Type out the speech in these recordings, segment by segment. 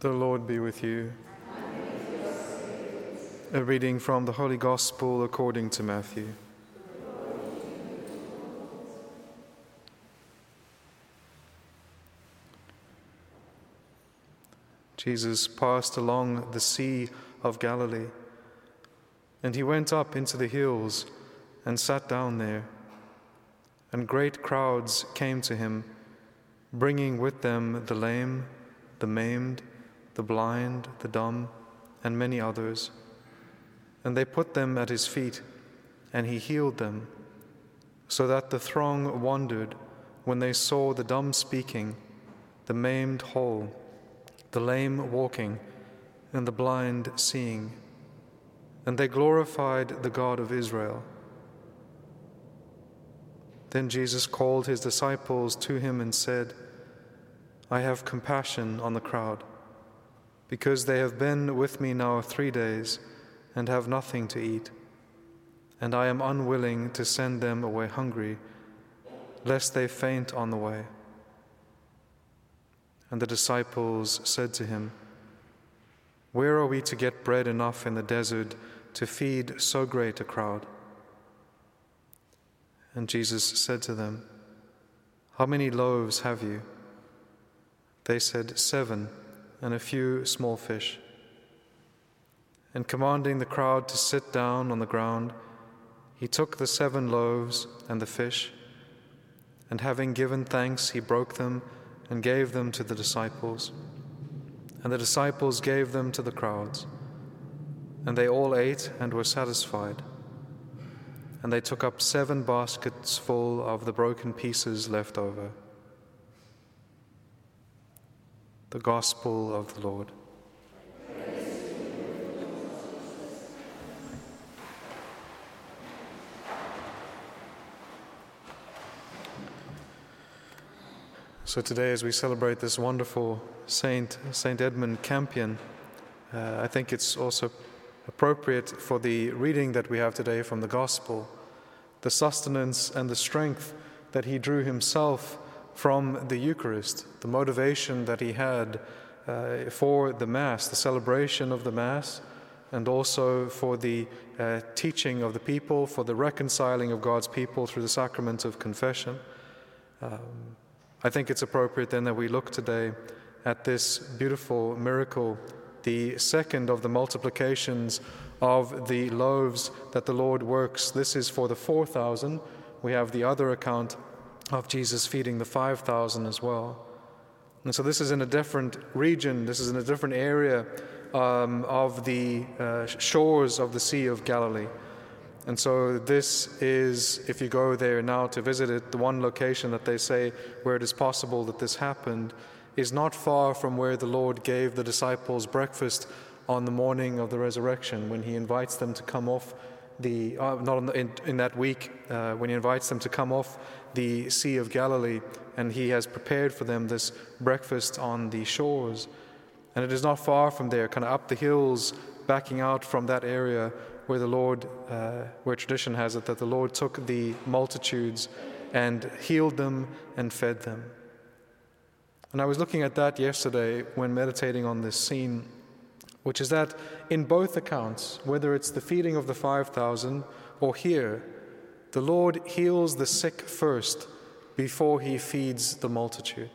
The Lord be with you. A reading from the Holy Gospel according to Matthew. Jesus passed along the Sea of Galilee, and he went up into the hills and sat down there. And great crowds came to him, bringing with them the lame, the maimed, the blind, the dumb, and many others. And they put them at his feet, and he healed them, so that the throng wondered when they saw the dumb speaking, the maimed whole, the lame walking, and the blind seeing. And they glorified the God of Israel. Then Jesus called his disciples to him and said, I have compassion on the crowd, because they have been with me now three days and have nothing to eat, and I am unwilling to send them away hungry, lest they faint on the way. And the disciples said to him, Where are we to get bread enough in the desert to feed so great a crowd? And Jesus said to them, How many loaves have you? They said, Seven, and a few small fish. And commanding the crowd to sit down on the ground, he took the seven loaves and the fish, and having given thanks, he broke them and gave them to the disciples. And the disciples gave them to the crowds. And they all ate and were satisfied. And they took up seven baskets full of the broken pieces left over. The Gospel of the Lord. So today, as we celebrate this wonderful saint, Saint Edmund Campion, uh, I think it's also appropriate for the reading that we have today from the Gospel, the sustenance and the strength that he drew himself from the Eucharist, the motivation that he had uh, for the Mass, the celebration of the Mass, and also for the uh, teaching of the people, for the reconciling of God's people through the sacrament of confession. Um, I think it's appropriate then that we look today at this beautiful miracle, the second of the multiplications of the loaves that the Lord works. This is for the 4,000. We have the other account of Jesus feeding the 5,000 as well. And so this is in a different region, this is in a different area um, of the uh, shores of the Sea of Galilee. And so, this is, if you go there now to visit it, the one location that they say where it is possible that this happened is not far from where the Lord gave the disciples breakfast on the morning of the resurrection when he invites them to come off the, uh, not the, in, in, that week, uh, when he invites them to come off the Sea of Galilee, and he has prepared for them this breakfast on the shores. And it is not far from there, kind of up the hills, backing out from that area where the Lord, uh, where tradition has it, that the Lord took the multitudes and healed them and fed them. And I was looking at that yesterday when meditating on this scene, which is that in both accounts, whether it's the feeding of the 5,000 or here, the Lord heals the sick first before he feeds the multitude.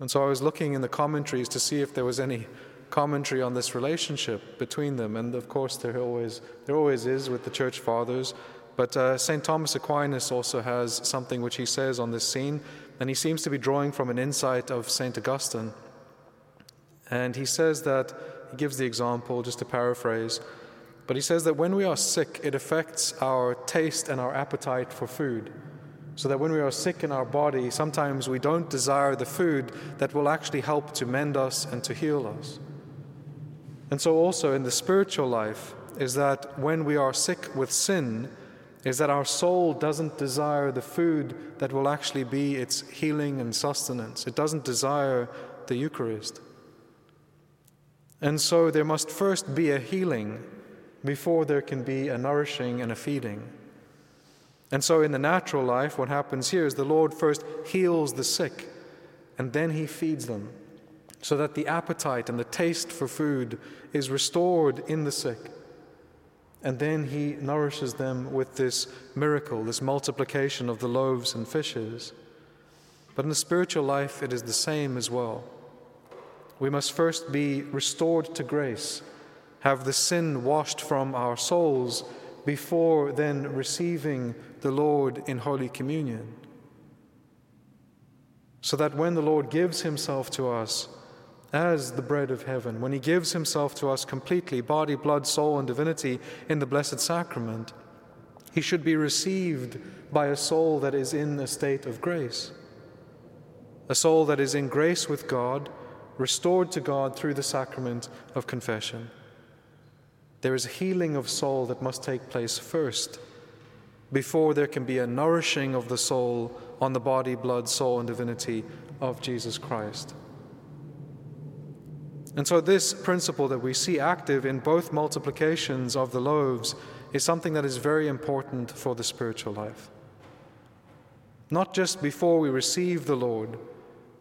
And so I was looking in the commentaries to see if there was any commentary on this relationship between them. And of course, there always, there always is with the church fathers. But uh, St. Thomas Aquinas also has something which he says on this scene, and he seems to be drawing from an insight of St. Augustine. And he says that, he gives the example, just to paraphrase, but he says that when we are sick, it affects our taste and our appetite for food. So that when we are sick in our body, sometimes we don't desire the food that will actually help to mend us and to heal us. And so, also in the spiritual life, is that when we are sick with sin, is that our soul doesn't desire the food that will actually be its healing and sustenance. It doesn't desire the Eucharist. And so there must first be a healing before there can be a nourishing and a feeding. And so in the natural life, what happens here is the Lord first heals the sick and then he feeds them. so that the appetite and the taste for food is restored in the sick. And then he nourishes them with this miracle, this multiplication of the loaves and fishes. But in the spiritual life, it is the same as well. We must first be restored to grace, have the sin washed from our souls before then receiving the Lord in Holy Communion. So that when the Lord gives Himself to us as the bread of heaven, when He gives Himself to us completely, body, blood, soul, and divinity in the Blessed Sacrament, He should be received by a soul that is in a state of grace, a soul that is in grace with God, restored to God through the sacrament of confession. There is a healing of soul that must take place first before there can be a nourishing of the soul on the body, blood, soul, and divinity of Jesus Christ. And so, this principle that we see active in both multiplications of the loaves is something that is very important for the spiritual life. Not just before we receive the Lord,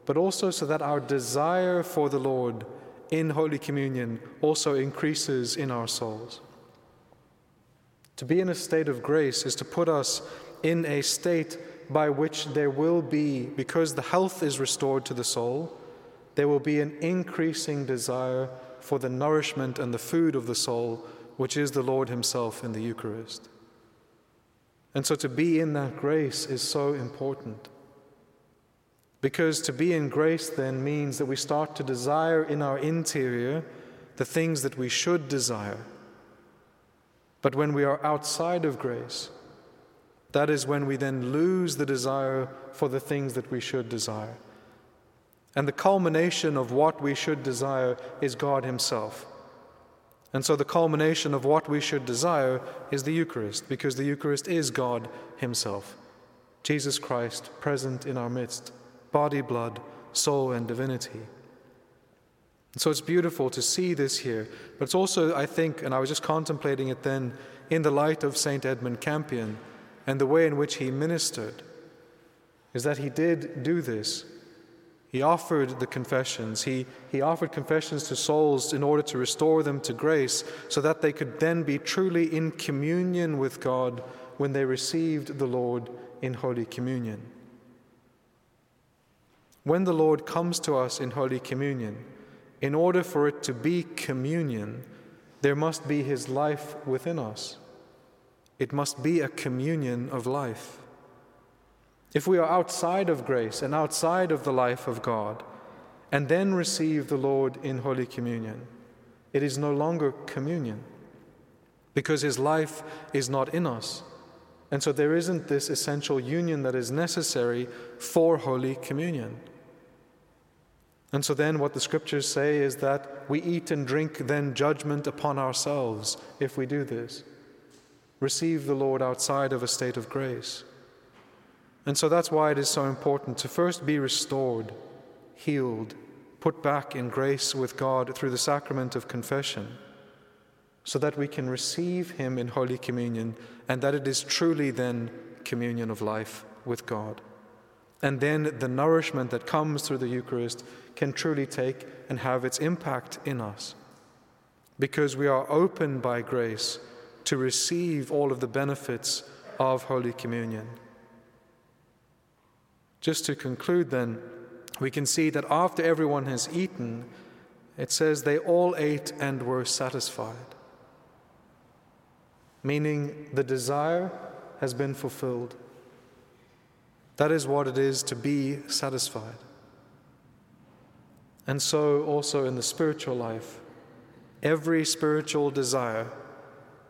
but also so that our desire for the Lord in Holy Communion also increases in our souls. To be in a state of grace is to put us in a state by which there will be, because the health is restored to the soul, there will be an increasing desire for the nourishment and the food of the soul, which is the Lord Himself in the Eucharist. And so to be in that grace is so important. Because to be in grace then means that we start to desire in our interior the things that we should desire. But when we are outside of grace, that is when we then lose the desire for the things that we should desire. And the culmination of what we should desire is God Himself. And so the culmination of what we should desire is the Eucharist, because the Eucharist is God Himself, Jesus Christ present in our midst body, blood, soul, and divinity. And so it's beautiful to see this here, but it's also, I think, and I was just contemplating it then in the light of St. Edmund Campion and the way in which he ministered, is that he did do this. He offered the confessions. He, he offered confessions to souls in order to restore them to grace so that they could then be truly in communion with God when they received the Lord in Holy Communion. When the Lord comes to us in Holy Communion, in order for it to be communion, there must be His life within us. It must be a communion of life. If we are outside of grace and outside of the life of God, and then receive the Lord in Holy Communion, it is no longer communion because His life is not in us. And so there isn't this essential union that is necessary for Holy Communion. And so then, what the scriptures say is that we eat and drink then judgment upon ourselves if we do this. Receive the Lord outside of a state of grace. And so that's why it is so important to first be restored, healed, put back in grace with God through the sacrament of confession, so that we can receive Him in Holy Communion and that it is truly then communion of life with God. And then the nourishment that comes through the Eucharist can truly take and have its impact in us. Because we are open by grace to receive all of the benefits of Holy Communion. Just to conclude, then, we can see that after everyone has eaten, it says they all ate and were satisfied. Meaning the desire has been fulfilled. That is what it is to be satisfied. And so, also in the spiritual life, every spiritual desire,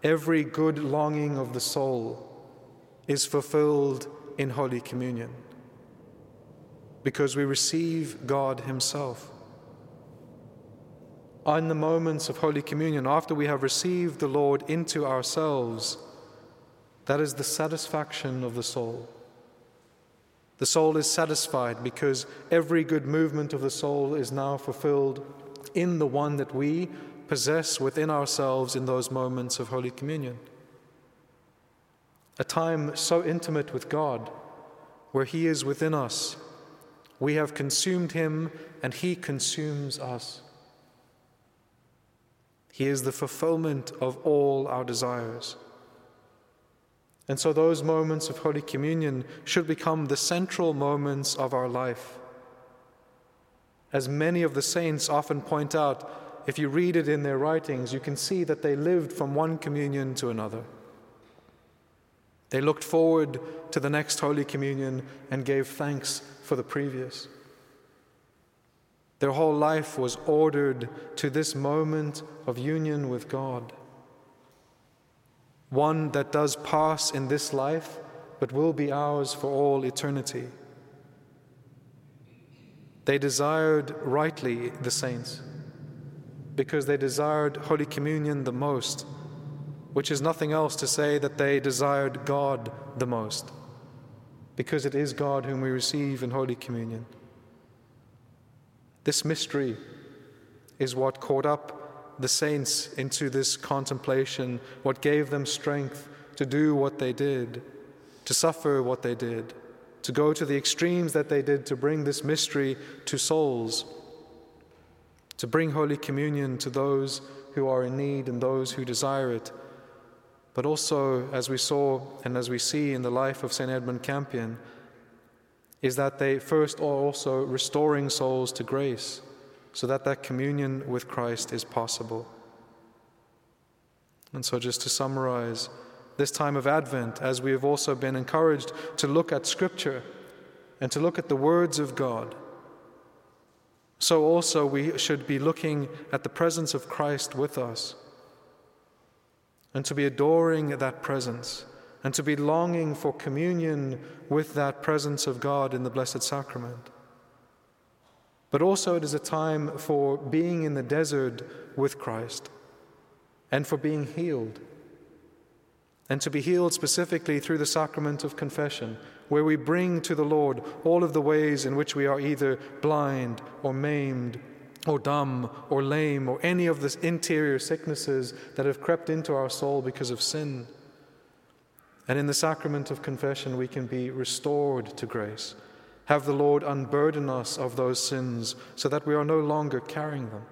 every good longing of the soul is fulfilled in Holy Communion because we receive God Himself. In the moments of Holy Communion, after we have received the Lord into ourselves, that is the satisfaction of the soul. The soul is satisfied because every good movement of the soul is now fulfilled in the one that we possess within ourselves in those moments of Holy Communion. A time so intimate with God, where He is within us, We have consumed him, and he consumes us. He is the fulfillment of all our desires. And so, those moments of Holy Communion should become the central moments of our life. As many of the saints often point out, if you read it in their writings, you can see that they lived from one communion to another. They looked forward to the next Holy Communion and gave thanks for the previous. Their whole life was ordered to this moment of union with God. One that does pass in this life, but will be ours for all eternity. They desired rightly the saints because they desired Holy Communion the most, which is nothing else to say that they desired God the most, because it is God whom we receive in Holy Communion. This mystery is what caught up the saints into this contemplation, what gave them strength to do what they did, to suffer what they did to go to the extremes that they did to bring this mystery to souls, to bring Holy Communion to those who are in need and those who desire it. But also, as we saw and as we see in the life of St. Edmund Campion, is that they first are also restoring souls to grace so that that communion with Christ is possible. And so, just to summarize, this time of Advent, as we have also been encouraged to look at Scripture and to look at the words of God. So also we should be looking at the presence of Christ with us and to be adoring that presence and to be longing for communion with that presence of God in the Blessed Sacrament. But also, it is a time for being in the desert with Christ and for being healed and to be healed specifically through the sacrament of confession, where we bring to the Lord all of the ways in which we are either blind or maimed or dumb or lame or any of the interior sicknesses that have crept into our soul because of sin. And in the sacrament of confession, we can be restored to grace. Have the Lord unburden us of those sins so that we are no longer carrying them.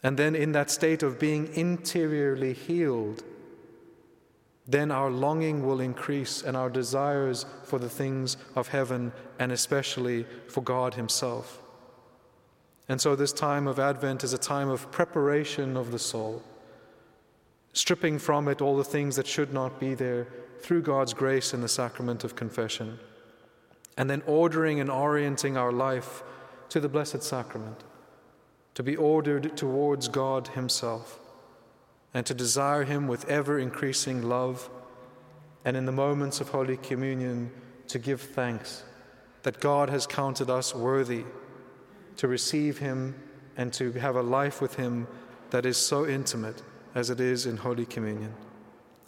And then, in that state of being interiorly healed, then our longing will increase and our desires for the things of heaven and especially for God Himself. And so, this time of Advent is a time of preparation of the soul, stripping from it all the things that should not be there through God's grace in the sacrament of confession, and then ordering and orienting our life to the Blessed Sacrament, to be ordered towards God Himself and to desire Him with ever increasing love, and in the moments of Holy Communion to give thanks that God has counted us worthy to receive Him and to have a life with Him that is so intimate as it is in Holy Communion.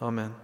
Amen.